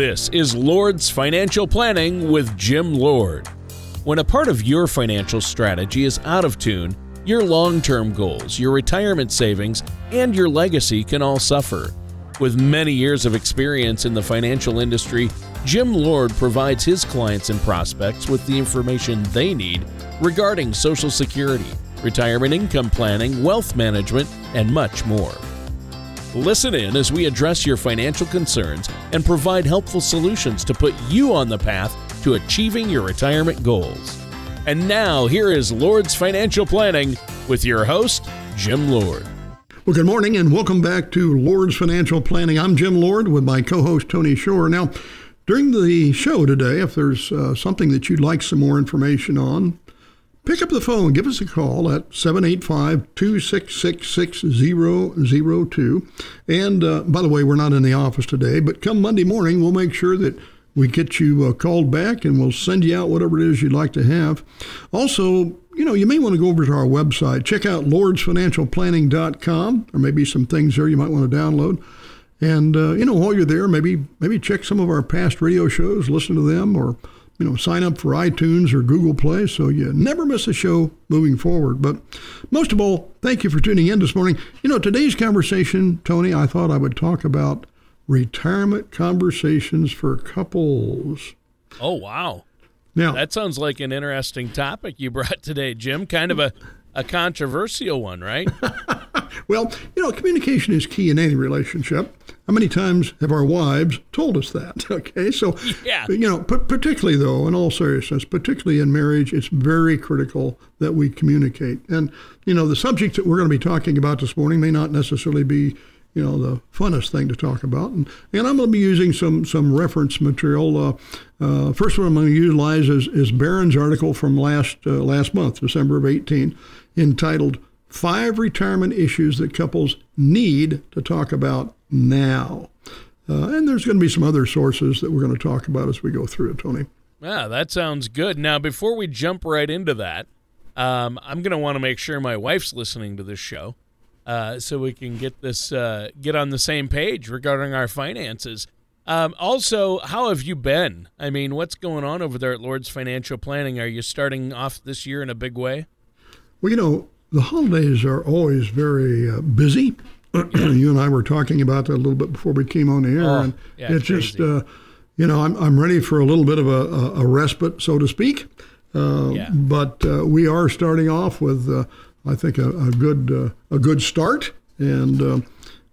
This is Lord's Financial Planning with Jim Lord. When a part of your financial strategy is out of tune, your long term goals, your retirement savings, and your legacy can all suffer. With many years of experience in the financial industry, Jim Lord provides his clients and prospects with the information they need regarding Social Security, retirement income planning, wealth management, and much more. Listen in as we address your financial concerns and provide helpful solutions to put you on the path to achieving your retirement goals. And now, here is Lord's Financial Planning with your host, Jim Lord. Well, good morning and welcome back to Lord's Financial Planning. I'm Jim Lord with my co host, Tony Shore. Now, during the show today, if there's uh, something that you'd like some more information on, pick up the phone, give us a call at 785 266 6002. And uh, by the way, we're not in the office today, but come Monday morning, we'll make sure that we get you uh, called back and we'll send you out whatever it is you'd like to have. Also, you know, you may want to go over to our website, check out lordsfinancialplanning.com, or maybe some things there you might want to download. And uh, you know, while you're there, maybe maybe check some of our past radio shows, listen to them, or you know, sign up for iTunes or Google Play so you never miss a show moving forward. But most of all, thank you for tuning in this morning. You know, today's conversation, Tony, I thought I would talk about retirement conversations for couples. Oh, wow. Now, that sounds like an interesting topic you brought today, Jim. Kind of a, a controversial one, right? well, you know, communication is key in any relationship. How many times have our wives told us that? Okay, so yeah. you know, particularly though, in all seriousness, particularly in marriage, it's very critical that we communicate. And you know, the subject that we're going to be talking about this morning may not necessarily be you know the funnest thing to talk about and, and i'm going to be using some some reference material uh, uh, first one i'm going to utilize is, is barron's article from last uh, last month december of 18 entitled five retirement issues that couples need to talk about now uh, and there's going to be some other sources that we're going to talk about as we go through it tony yeah that sounds good now before we jump right into that um, i'm going to want to make sure my wife's listening to this show uh, so we can get this uh, get on the same page regarding our finances. Um, also, how have you been? I mean, what's going on over there at Lord's Financial Planning? Are you starting off this year in a big way? Well, you know, the holidays are always very uh, busy. you and I were talking about that a little bit before we came on the air, oh, and yeah, it's just, uh, you know, I'm I'm ready for a little bit of a, a, respite, so to speak. Uh, yeah. But uh, we are starting off with I think a, a good uh, a good start, and uh,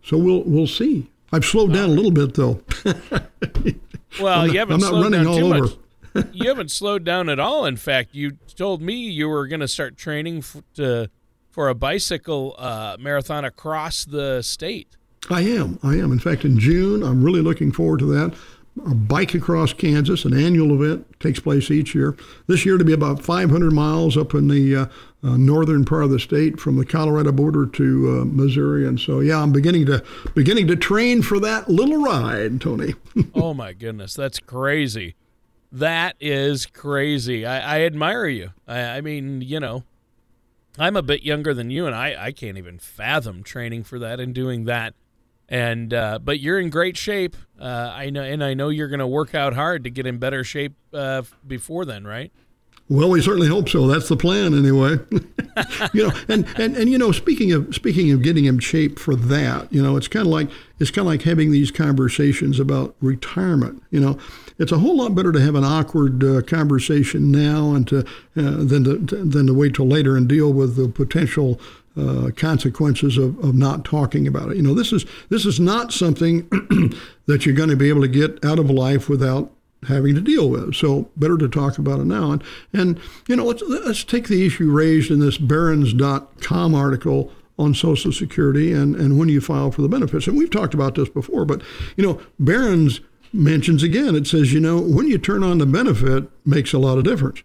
so we'll we'll see. I've slowed down a little bit though. well, not, you haven't I'm not slowed running down all too over. much. you haven't slowed down at all. In fact, you told me you were going to start training f- to, for a bicycle uh, marathon across the state. I am. I am. In fact, in June, I'm really looking forward to that a bike across Kansas, an annual event takes place each year. This year to be about 500 miles up in the uh, uh, northern part of the state, from the Colorado border to uh, Missouri, and so yeah, I'm beginning to beginning to train for that little ride, Tony. oh my goodness, that's crazy. That is crazy. I, I admire you. I, I mean, you know, I'm a bit younger than you, and I, I can't even fathom training for that and doing that and uh, but you're in great shape. Uh, I know, and I know you're going to work out hard to get in better shape uh, before then, right? Well, we certainly hope so. That's the plan, anyway. you know, and, and, and you know, speaking of speaking of getting in shape for that, you know, it's kind of like it's kind of like having these conversations about retirement. You know, it's a whole lot better to have an awkward uh, conversation now and to uh, than to, than to wait till later and deal with the potential uh, consequences of, of not talking about it. You know, this is this is not something that you're going to be able to get out of life without having to deal with. So better to talk about it now. And and you know, let's let's take the issue raised in this Barron's.com article on Social Security and, and when you file for the benefits. And we've talked about this before, but you know, Barron's mentions again, it says, you know, when you turn on the benefit makes a lot of difference.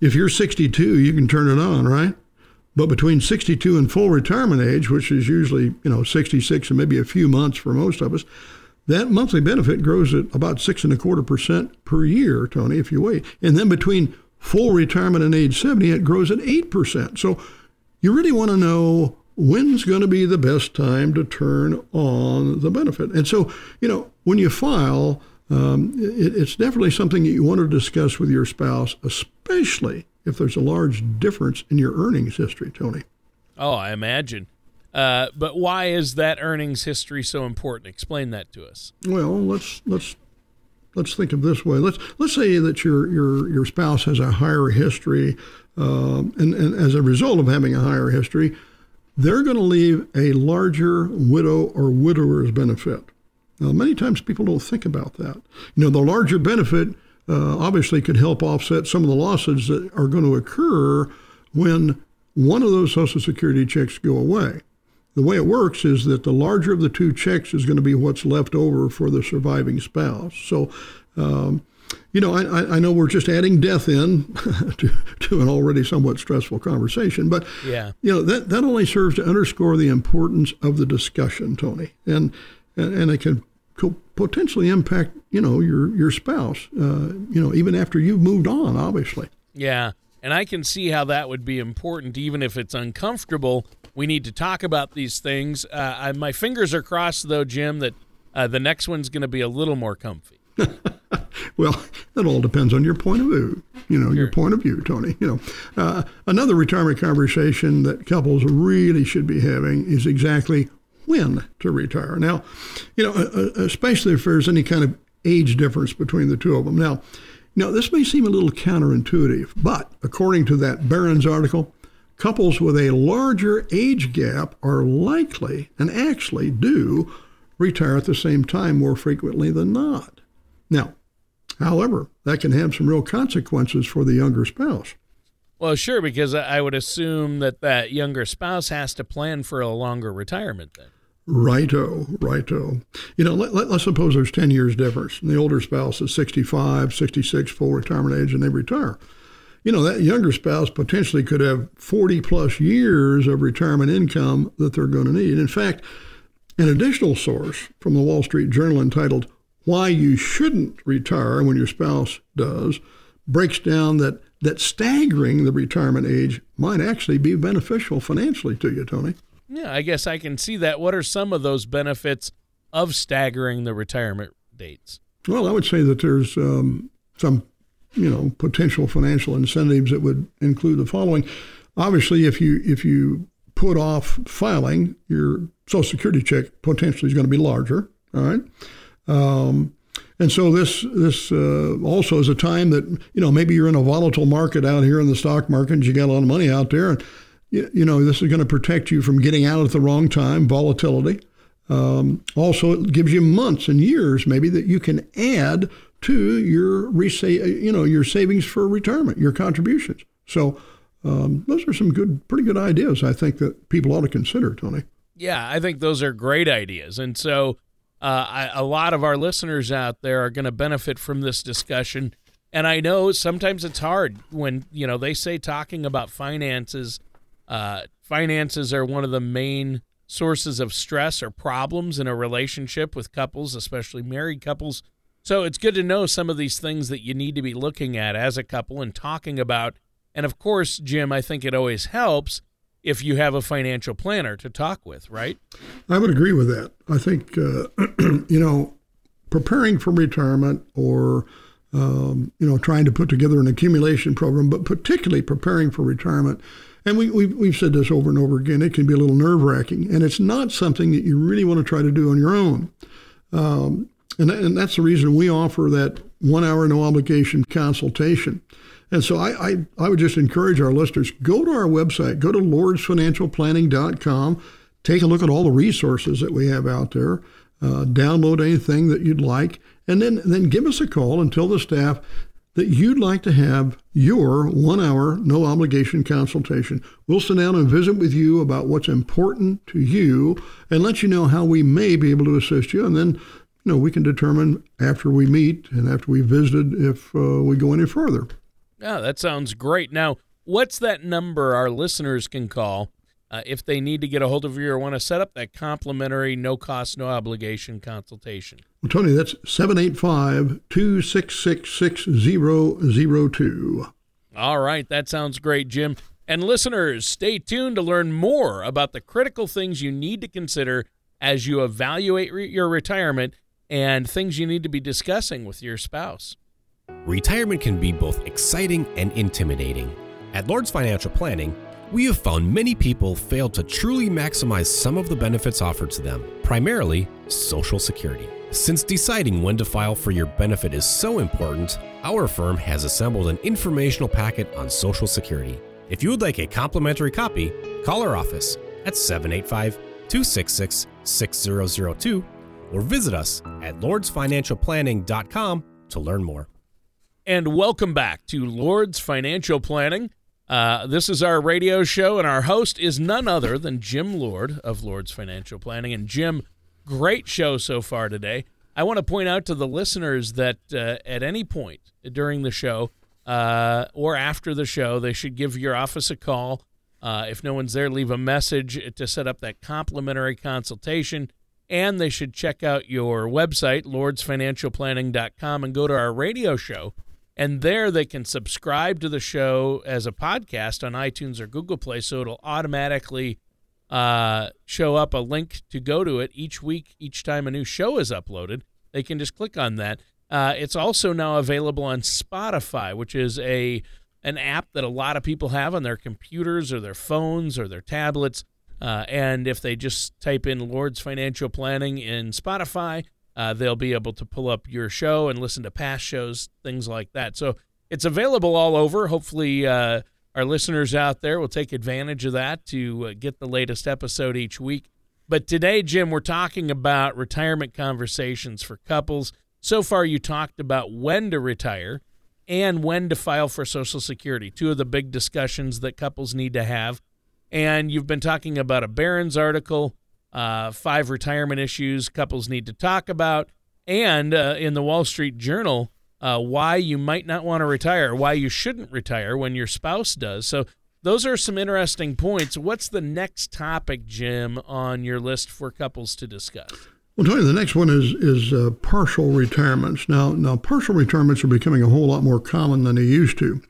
If you're 62, you can turn it on, right? But between 62 and full retirement age, which is usually, you know, 66 and maybe a few months for most of us, that monthly benefit grows at about six and a quarter percent per year, Tony, if you wait. And then between full retirement and age 70, it grows at 8%. So you really want to know when's going to be the best time to turn on the benefit. And so, you know, when you file, um, it, it's definitely something that you want to discuss with your spouse, especially if there's a large difference in your earnings history, Tony. Oh, I imagine. Uh, but why is that earnings history so important? Explain that to us. Well, let's let's let's think of this way. Let's let's say that your your your spouse has a higher history, um, and, and as a result of having a higher history, they're going to leave a larger widow or widower's benefit. Now, many times people don't think about that. You know, the larger benefit uh, obviously could help offset some of the losses that are going to occur when one of those Social Security checks go away. The way it works is that the larger of the two checks is going to be what's left over for the surviving spouse. So, um, you know, I, I know we're just adding death in to, to an already somewhat stressful conversation, but yeah, you know that that only serves to underscore the importance of the discussion, Tony, and and, and it can potentially impact you know your your spouse, uh, you know, even after you've moved on, obviously. Yeah, and I can see how that would be important, even if it's uncomfortable. We need to talk about these things. Uh, I, my fingers are crossed, though, Jim, that uh, the next one's going to be a little more comfy. well, that all depends on your point of view. You know, sure. your point of view, Tony. You know, uh, another retirement conversation that couples really should be having is exactly when to retire. Now, you know, especially if there's any kind of age difference between the two of them. Now, now this may seem a little counterintuitive, but according to that Barron's article, couples with a larger age gap are likely and actually do retire at the same time more frequently than not. Now, however, that can have some real consequences for the younger spouse. Well, sure, because I would assume that that younger spouse has to plan for a longer retirement then. Righto, righto. You know, let, let, us suppose there's 10 years difference, and the older spouse is 65, 66, full retirement age, and they retire. You know, that younger spouse potentially could have 40 plus years of retirement income that they're going to need. In fact, an additional source from the Wall Street Journal entitled Why You Shouldn't Retire When Your Spouse Does breaks down that, that staggering the retirement age might actually be beneficial financially to you, Tony. Yeah, I guess I can see that. What are some of those benefits of staggering the retirement dates? Well, I would say that there's um, some, you know, potential financial incentives that would include the following. Obviously, if you if you put off filing, your Social Security check potentially is going to be larger. All right. Um, and so this this uh, also is a time that you know maybe you're in a volatile market out here in the stock market, and you got a lot of money out there, and you, you know, this is going to protect you from getting out at the wrong time, volatility. Um, also, it gives you months and years maybe that you can add to your resa- you know your savings for retirement, your contributions. So um, those are some good, pretty good ideas. I think that people ought to consider, Tony. Yeah, I think those are great ideas, and so uh, I, a lot of our listeners out there are going to benefit from this discussion. And I know sometimes it's hard when you know they say talking about finances uh, finances are one of the main sources of stress or problems in a relationship with couples, especially married couples. So it's good to know some of these things that you need to be looking at as a couple and talking about. And of course, Jim, I think it always helps if you have a financial planner to talk with, right? I would agree with that. I think, uh, you know, preparing for retirement or, um, you know, trying to put together an accumulation program, but particularly preparing for retirement and we, we've, we've said this over and over again, it can be a little nerve wracking. And it's not something that you really want to try to do on your own. Um, and, and that's the reason we offer that one hour no obligation consultation. And so I, I, I would just encourage our listeners go to our website, go to lordsfinancialplanning.com, take a look at all the resources that we have out there, uh, download anything that you'd like, and then, then give us a call and tell the staff that you'd like to have your one hour, no obligation consultation. We'll sit down and visit with you about what's important to you and let you know how we may be able to assist you. And then, you know, we can determine after we meet and after we visited if uh, we go any further. Yeah, that sounds great. Now, what's that number our listeners can call uh, if they need to get a hold of you or want to set up that complimentary, no cost, no obligation consultation? Well, Tony, that's 785 266 6002. All right, that sounds great, Jim. And listeners, stay tuned to learn more about the critical things you need to consider as you evaluate re- your retirement and things you need to be discussing with your spouse. Retirement can be both exciting and intimidating. At Lord's Financial Planning, we have found many people fail to truly maximize some of the benefits offered to them, primarily Social Security. Since deciding when to file for your benefit is so important, our firm has assembled an informational packet on Social Security. If you would like a complimentary copy, call our office at 785 266 6002 or visit us at lordsfinancialplanning.com to learn more. And welcome back to Lord's Financial Planning. Uh, this is our radio show, and our host is none other than Jim Lord of Lord's Financial Planning. And Jim, great show so far today. I want to point out to the listeners that uh, at any point during the show uh, or after the show, they should give your office a call. Uh, if no one's there, leave a message to set up that complimentary consultation. And they should check out your website, lordsfinancialplanning.com, and go to our radio show and there they can subscribe to the show as a podcast on iTunes or Google Play. So it'll automatically uh, show up a link to go to it each week, each time a new show is uploaded. They can just click on that. Uh, it's also now available on Spotify, which is a an app that a lot of people have on their computers or their phones or their tablets. Uh, and if they just type in Lord's Financial Planning in Spotify, uh, they'll be able to pull up your show and listen to past shows, things like that. So it's available all over. Hopefully, uh, our listeners out there will take advantage of that to uh, get the latest episode each week. But today, Jim, we're talking about retirement conversations for couples. So far, you talked about when to retire and when to file for Social Security, two of the big discussions that couples need to have. And you've been talking about a Barron's article uh, five retirement issues couples need to talk about, and uh, in the Wall Street Journal, uh, why you might not want to retire, why you shouldn't retire when your spouse does. So, those are some interesting points. What's the next topic, Jim, on your list for couples to discuss? Well, Tony, the next one is is uh, partial retirements. Now, now partial retirements are becoming a whole lot more common than they used to,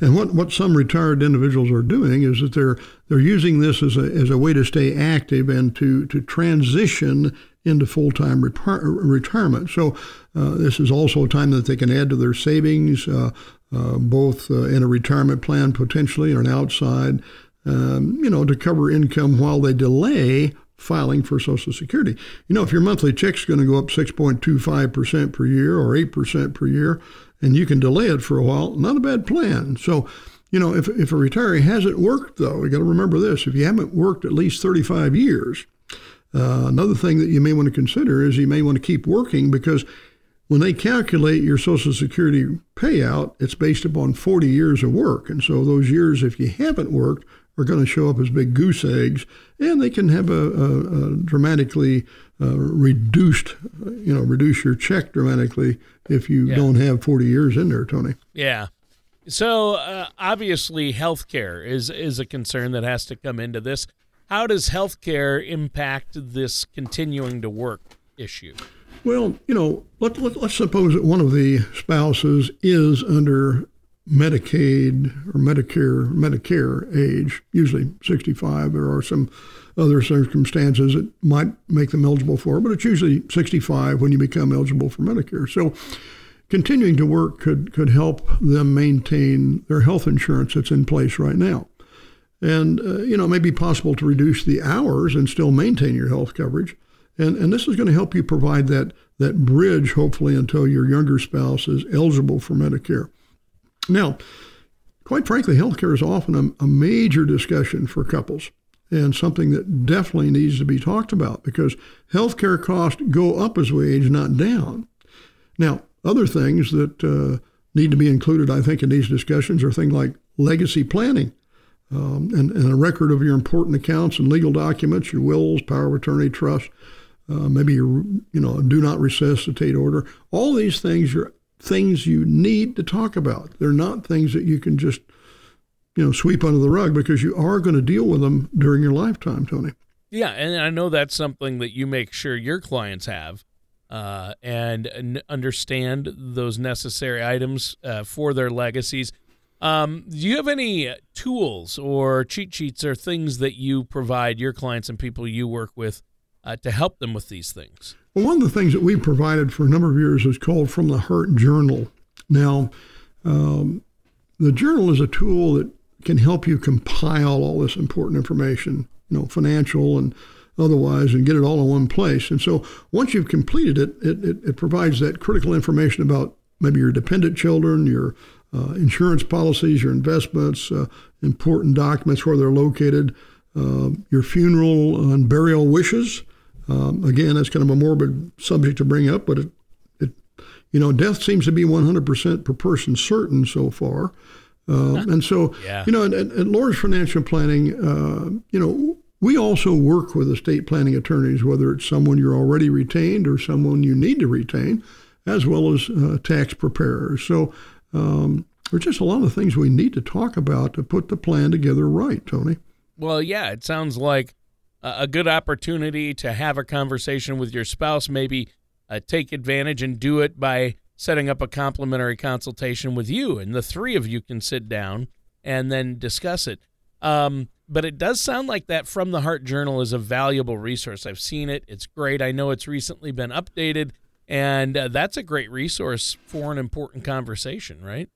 and what, what some retired individuals are doing is that they're they're using this as a as a way to stay active and to to transition into full time retirement. So, uh, this is also a time that they can add to their savings, uh, uh both uh, in a retirement plan potentially or an outside, um, you know, to cover income while they delay filing for Social Security. You know, if your monthly check's going to go up 6.25% per year or 8% per year, and you can delay it for a while, not a bad plan. So, you know, if, if a retiree hasn't worked, though, you got to remember this if you haven't worked at least 35 years, uh, another thing that you may want to consider is you may want to keep working because when they calculate your Social Security payout, it's based upon 40 years of work. And so those years, if you haven't worked, are going to show up as big goose eggs, and they can have a, a, a dramatically uh, reduced, you know, reduce your check dramatically if you yeah. don't have 40 years in there, Tony. Yeah. So uh, obviously, healthcare is is a concern that has to come into this. How does healthcare impact this continuing to work issue? Well, you know, let, let, let's suppose that one of the spouses is under Medicaid or Medicare Medicare age, usually 65. There are some other circumstances that might make them eligible for, but it's usually 65 when you become eligible for Medicare. So continuing to work could could help them maintain their health insurance that's in place right now. And uh, you know, it may be possible to reduce the hours and still maintain your health coverage. And and this is going to help you provide that that bridge hopefully until your younger spouse is eligible for Medicare. Now, quite frankly, healthcare is often a, a, major discussion for couples and something that definitely needs to be talked about because healthcare costs go up as we age, not down. Now, other things that uh, need to be included, I think, in these discussions are things like legacy planning um, and, and, a record of your important accounts and legal documents, your wills, power of attorney, trust, uh, maybe your, you know, do not resuscitate order. All these things are things you need to talk about. They're not things that you can just, you know, sweep under the rug because you are going to deal with them during your lifetime, Tony. Yeah, and I know that's something that you make sure your clients have uh, and understand those necessary items uh, for their legacies. Um, do you have any tools or cheat sheets or things that you provide your clients and people you work with uh, to help them with these things? Well, one of the things that we've provided for a number of years is called From the Heart Journal. Now, um, the journal is a tool that can help you compile all this important information, you know, financial and otherwise, and get it all in one place. And so once you've completed it, it, it, it provides that critical information about maybe your dependent children, your uh, insurance policies, your investments, uh, important documents where they're located, uh, your funeral and burial wishes. Um, again, that's kind of a morbid subject to bring up, but it, it you know, death seems to be 100% per person certain so far. Uh, and so, yeah. you know, at, at Lord's Financial Planning, uh, you know, we also work with estate planning attorneys, whether it's someone you're already retained or someone you need to retain, as well as uh, tax preparers. So um, there's just a lot of things we need to talk about to put the plan together right, Tony. Well, yeah, it sounds like a good opportunity to have a conversation with your spouse, maybe uh, take advantage and do it by setting up a complimentary consultation with you, and the three of you can sit down and then discuss it. Um, but it does sound like that From the Heart Journal is a valuable resource. I've seen it, it's great. I know it's recently been updated, and uh, that's a great resource for an important conversation, right?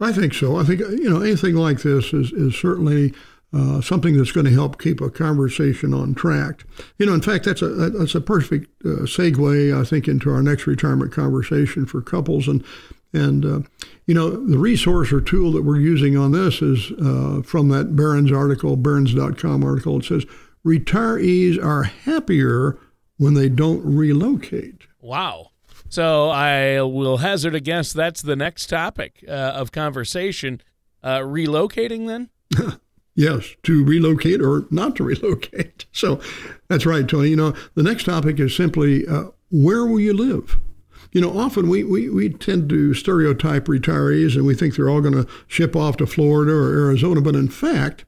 I think so. I think you know anything like this is is certainly uh, something that's going to help keep a conversation on track. You know, in fact, that's a that's a perfect uh, segue, I think, into our next retirement conversation for couples. And and uh, you know, the resource or tool that we're using on this is uh, from that Barron's article, Barron's.com article. It says retirees are happier when they don't relocate. Wow. So I will hazard a guess that's the next topic uh, of conversation. Uh, relocating then? Yes, to relocate or not to relocate. So that's right, Tony. You know, the next topic is simply uh, where will you live? You know, often we, we, we tend to stereotype retirees and we think they're all going to ship off to Florida or Arizona. But in fact,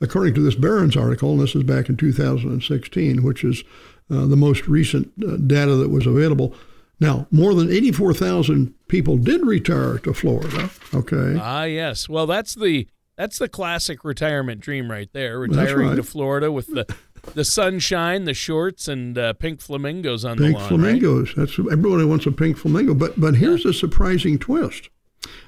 according to this Barron's article, and this is back in 2016, which is uh, the most recent uh, data that was available. Now, more than 84,000 people did retire to Florida. Okay. Ah, yes. Well, that's the that's the classic retirement dream right there. Retiring right. to Florida with the the sunshine, the shorts, and uh, pink flamingos on pink the lawn. flamingos. Right? That's everybody wants a pink flamingo. But but here's yeah. a surprising twist.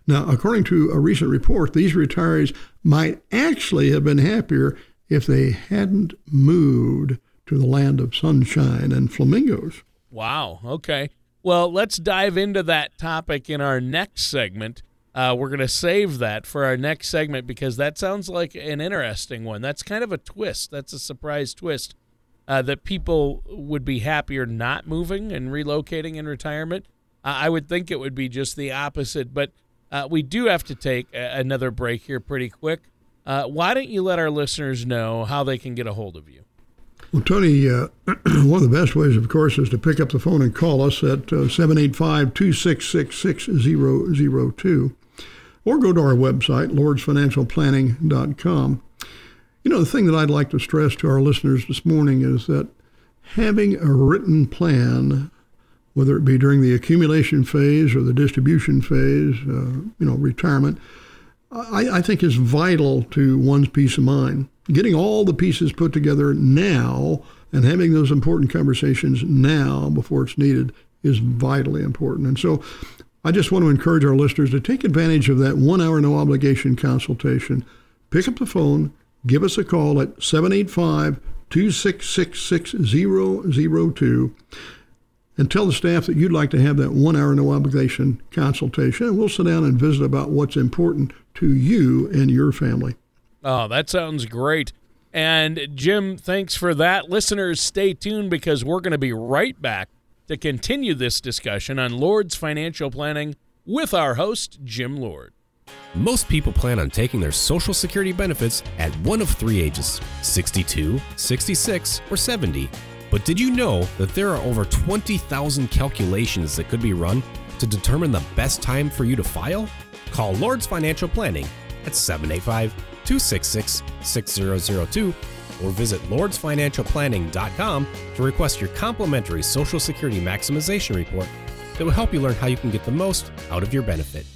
Now, according to a recent report, these retirees might actually have been happier if they hadn't moved to the land of sunshine and flamingos. Wow. Okay. Well, let's dive into that topic in our next segment. Uh, we're going to save that for our next segment because that sounds like an interesting one. That's kind of a twist. That's a surprise twist uh, that people would be happier not moving and relocating in retirement. Uh, I would think it would be just the opposite, but uh, we do have to take a- another break here pretty quick. Uh, why don't you let our listeners know how they can get a hold of you? Well, Tony, uh, one of the best ways, of course, is to pick up the phone and call us at 785 266 6002 or go to our website, lordsfinancialplanning.com. You know, the thing that I'd like to stress to our listeners this morning is that having a written plan, whether it be during the accumulation phase or the distribution phase, uh, you know, retirement, I, I think is vital to one's peace of mind. Getting all the pieces put together now and having those important conversations now before it's needed is vitally important. And so I just want to encourage our listeners to take advantage of that one hour no obligation consultation. Pick up the phone, give us a call at 785 266 6002 and tell the staff that you'd like to have that one hour no obligation consultation. And we'll sit down and visit about what's important to you and your family. Oh, that sounds great. And Jim, thanks for that. Listeners, stay tuned because we're going to be right back to continue this discussion on Lord's financial planning with our host, Jim Lord. Most people plan on taking their Social Security benefits at one of three ages 62, 66, or 70. But did you know that there are over 20,000 calculations that could be run to determine the best time for you to file? Call Lord's Financial Planning at 785 266 6002 or visit lordsfinancialplanning.com to request your complimentary Social Security Maximization Report that will help you learn how you can get the most out of your benefit.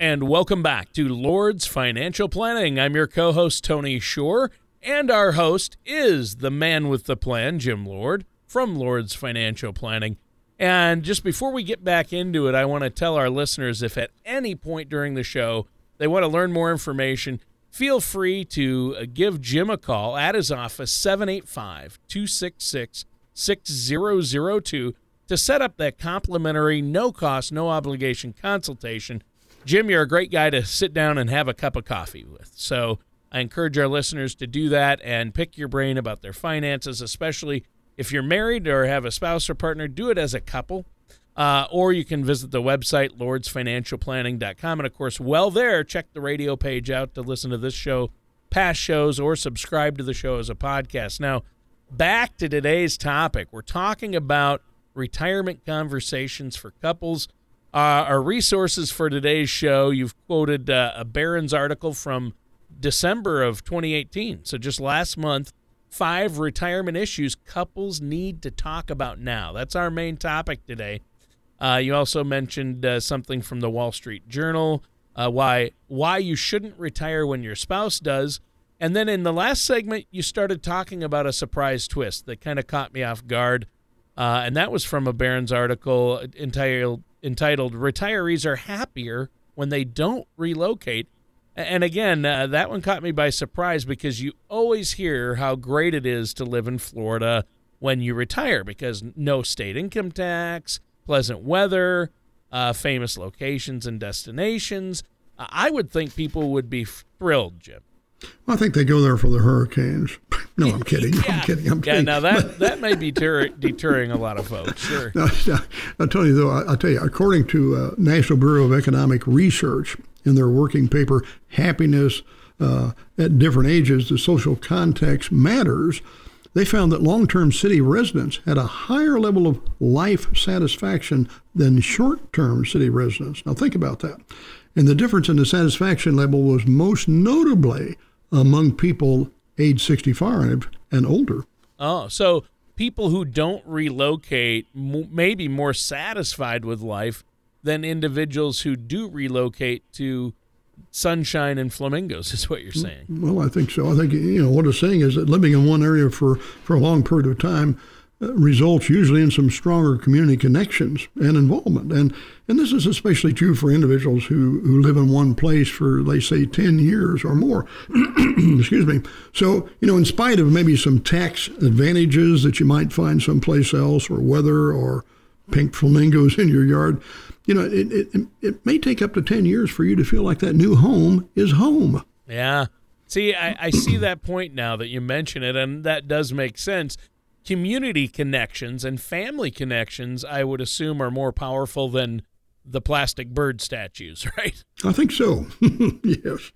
And welcome back to Lord's Financial Planning. I'm your co host, Tony Shore, and our host is the man with the plan, Jim Lord, from Lord's Financial Planning. And just before we get back into it, I want to tell our listeners if at any point during the show they want to learn more information, feel free to uh, give Jim a call at his office, 785 266 6002, to set up that complimentary, no cost, no obligation consultation. Jim, you're a great guy to sit down and have a cup of coffee with. So I encourage our listeners to do that and pick your brain about their finances, especially if you're married or have a spouse or partner, do it as a couple. Uh, or you can visit the website, lordsfinancialplanning.com. And of course, while there, check the radio page out to listen to this show, past shows, or subscribe to the show as a podcast. Now, back to today's topic. We're talking about retirement conversations for couples. Uh, our resources for today's show, you've quoted uh, a Barron's article from December of 2018. So just last month, five retirement issues couples need to talk about now. That's our main topic today. Uh, you also mentioned uh, something from the Wall Street Journal, uh, why why you shouldn't retire when your spouse does, and then in the last segment you started talking about a surprise twist that kind of caught me off guard, uh, and that was from a Barron's article entitled entitled "Retirees Are Happier When They Don't Relocate." And again, uh, that one caught me by surprise because you always hear how great it is to live in Florida when you retire because no state income tax, pleasant weather, uh, famous locations and destinations. I would think people would be thrilled, Jim. Well, I think they go there for the hurricanes. No, I'm kidding. yeah. I'm kidding. I'm kidding. Yeah, now that that may be deter- deterring a lot of folks. Sure. No, I'll tell you though. I'll tell you. According to uh, National Bureau of Economic Research, in their working paper, "Happiness uh, at Different Ages: The Social Context Matters," they found that long-term city residents had a higher level of life satisfaction than short-term city residents. Now, think about that. And the difference in the satisfaction level was most notably among people age 65 and older. Oh, so people who don't relocate may be more satisfied with life than individuals who do relocate to sunshine and flamingos is what you're saying well i think so i think you know what it's saying is that living in one area for for a long period of time uh, results usually in some stronger community connections and involvement. And and this is especially true for individuals who, who live in one place for, they say, 10 years or more. Excuse me. So, you know, in spite of maybe some tax advantages that you might find someplace else or weather or pink flamingos in your yard, you know, it, it, it may take up to 10 years for you to feel like that new home is home. Yeah. See, I, I see that point now that you mention it, and that does make sense community connections and family connections, I would assume, are more powerful than the plastic bird statues, right? I think so. yes,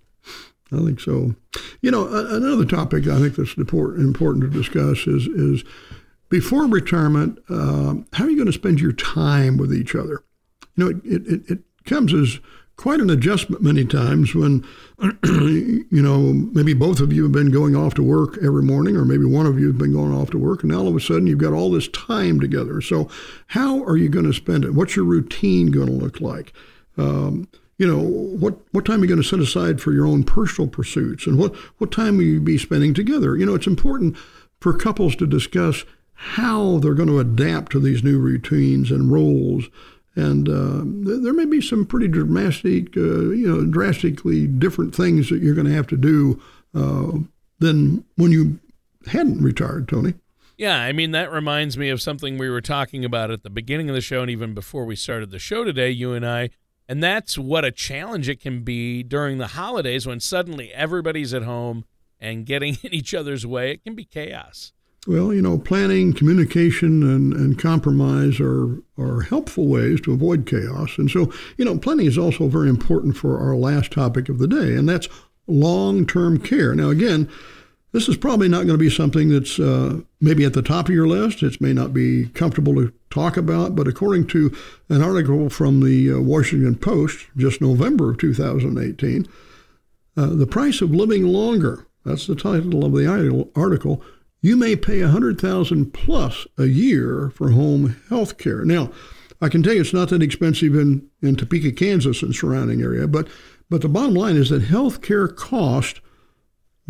I think so. You know, another topic I think that's important important to discuss is is before retirement, uh, how are you going to spend your time with each other? You know, it, it, it comes as quite an adjustment many times when, you know, maybe both of you have been going off to work every morning, or maybe one of you has been going off to work, and now all of a sudden you've got all this time together. So, how are you going to spend it? What's your routine going to look like? Um, you know, what, what time are you going to set aside for your own personal pursuits? And what, what time will you be spending together? You know, it's important for couples to discuss how they're going to adapt to these new routines and roles and uh, there may be some pretty dramatic, uh, you know, drastically different things that you're going to have to do uh, than when you hadn't retired, Tony. Yeah, I mean that reminds me of something we were talking about at the beginning of the show, and even before we started the show today, you and I, and that's what a challenge it can be during the holidays when suddenly everybody's at home and getting in each other's way. It can be chaos. Well, you know, planning, communication, and, and compromise are, are helpful ways to avoid chaos. And so, you know, planning is also very important for our last topic of the day, and that's long term care. Now, again, this is probably not going to be something that's uh, maybe at the top of your list. It may not be comfortable to talk about, but according to an article from the uh, Washington Post, just November of 2018, uh, the price of living longer, that's the title of the article, you may pay a hundred thousand plus a year for home health care. Now, I can tell you it's not that expensive in, in Topeka, Kansas and surrounding area, but but the bottom line is that health care costs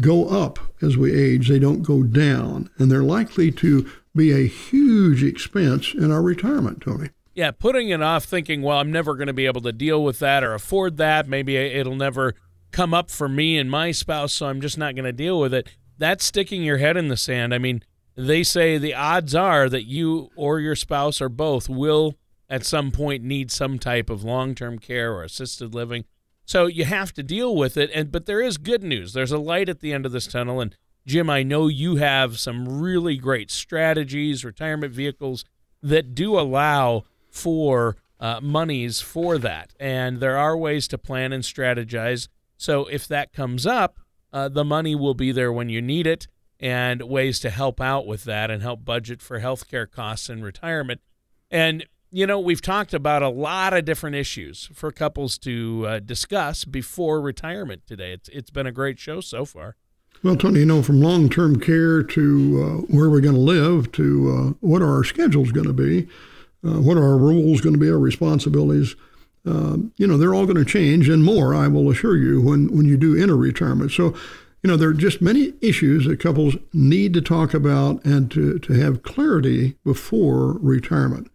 go up as we age, they don't go down, and they're likely to be a huge expense in our retirement, Tony. Yeah, putting it off thinking, well, I'm never going to be able to deal with that or afford that. Maybe it'll never come up for me and my spouse, so I'm just not going to deal with it. That's sticking your head in the sand. I mean, they say the odds are that you or your spouse or both will at some point need some type of long-term care or assisted living. So you have to deal with it and but there is good news. There's a light at the end of this tunnel and Jim, I know you have some really great strategies, retirement vehicles that do allow for uh, monies for that. And there are ways to plan and strategize. So if that comes up, uh, the money will be there when you need it and ways to help out with that and help budget for healthcare costs and retirement. And, you know, we've talked about a lot of different issues for couples to uh, discuss before retirement today. It's, it's been a great show so far. Well, Tony, you know, from long term care to uh, where we're going to live to uh, what are our schedules going to be, uh, what are our rules going to be, our responsibilities. Um, you know, they're all going to change and more, I will assure you, when, when you do enter retirement. So, you know, there are just many issues that couples need to talk about and to, to have clarity before retirement.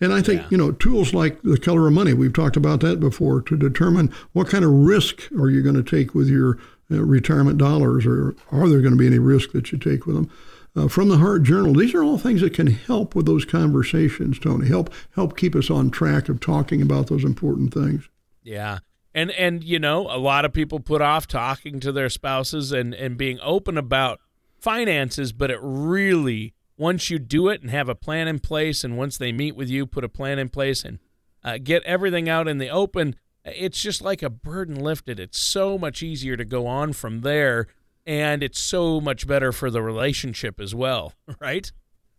And I think, yeah. you know, tools like the color of money, we've talked about that before, to determine what kind of risk are you going to take with your uh, retirement dollars or are there going to be any risk that you take with them uh, from the Heart Journal. These are all things that can help with those conversations, Tony. Help help keep us on track of talking about those important things. Yeah. And and you know, a lot of people put off talking to their spouses and and being open about finances, but it really once you do it and have a plan in place and once they meet with you, put a plan in place and uh, get everything out in the open, it's just like a burden lifted. It's so much easier to go on from there and it's so much better for the relationship as well, right?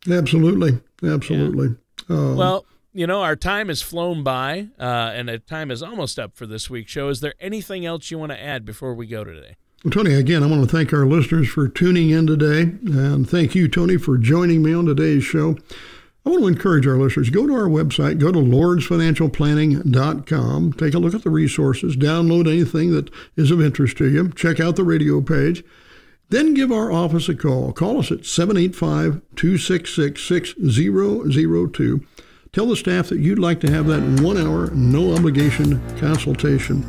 Absolutely, absolutely. Yeah. Um, well, you know, our time has flown by, uh, and the time is almost up for this week's show. Is there anything else you want to add before we go today? Well, Tony, again, I want to thank our listeners for tuning in today, and thank you, Tony, for joining me on today's show. I want to encourage our listeners go to our website, go to lordsfinancialplanning.com, take a look at the resources, download anything that is of interest to you, check out the radio page, then give our office a call. Call us at 785 266 6002. Tell the staff that you'd like to have that one hour, no obligation consultation.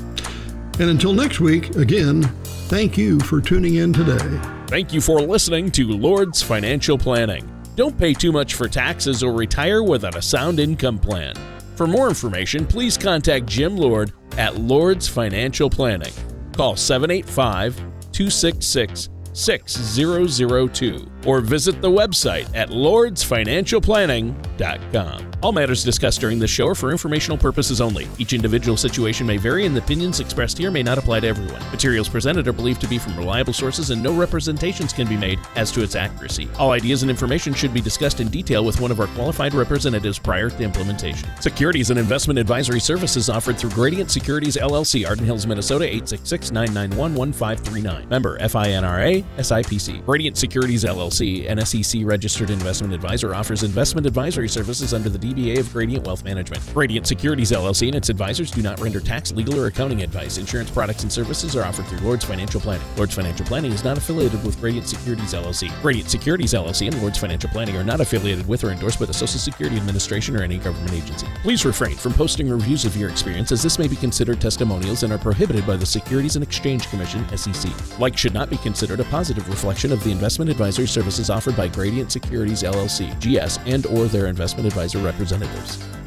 And until next week, again, thank you for tuning in today. Thank you for listening to Lord's Financial Planning. Don't pay too much for taxes or retire without a sound income plan. For more information, please contact Jim Lord at Lord's Financial Planning. Call 785 266 6002 or visit the website at lordsfinancialplanning.com. All matters discussed during this show are for informational purposes only. Each individual situation may vary, and the opinions expressed here may not apply to everyone. Materials presented are believed to be from reliable sources, and no representations can be made as to its accuracy. All ideas and information should be discussed in detail with one of our qualified representatives prior to implementation. Securities and investment advisory services offered through Gradient Securities LLC, Arden Hills, Minnesota 866 991 1539. Member FINRA SIPC. Gradient Securities LLC, an SEC registered investment advisor, offers investment advisory services under the DBA of Gradient Wealth Management. Gradient Securities LLC and its advisors do not render tax, legal, or accounting advice. Insurance products and services are offered through Lord's Financial Planning. Lord's Financial Planning is not affiliated with Gradient Securities LLC. Gradient Securities LLC and Lord's Financial Planning are not affiliated with or endorsed by the Social Security Administration or any government agency. Please refrain from posting reviews of your experience as this may be considered testimonials and are prohibited by the Securities and Exchange Commission, SEC. Like should not be considered a positive reflection of the investment advisory services offered by Gradient Securities LLC, GS, and or their investment advisor representatives.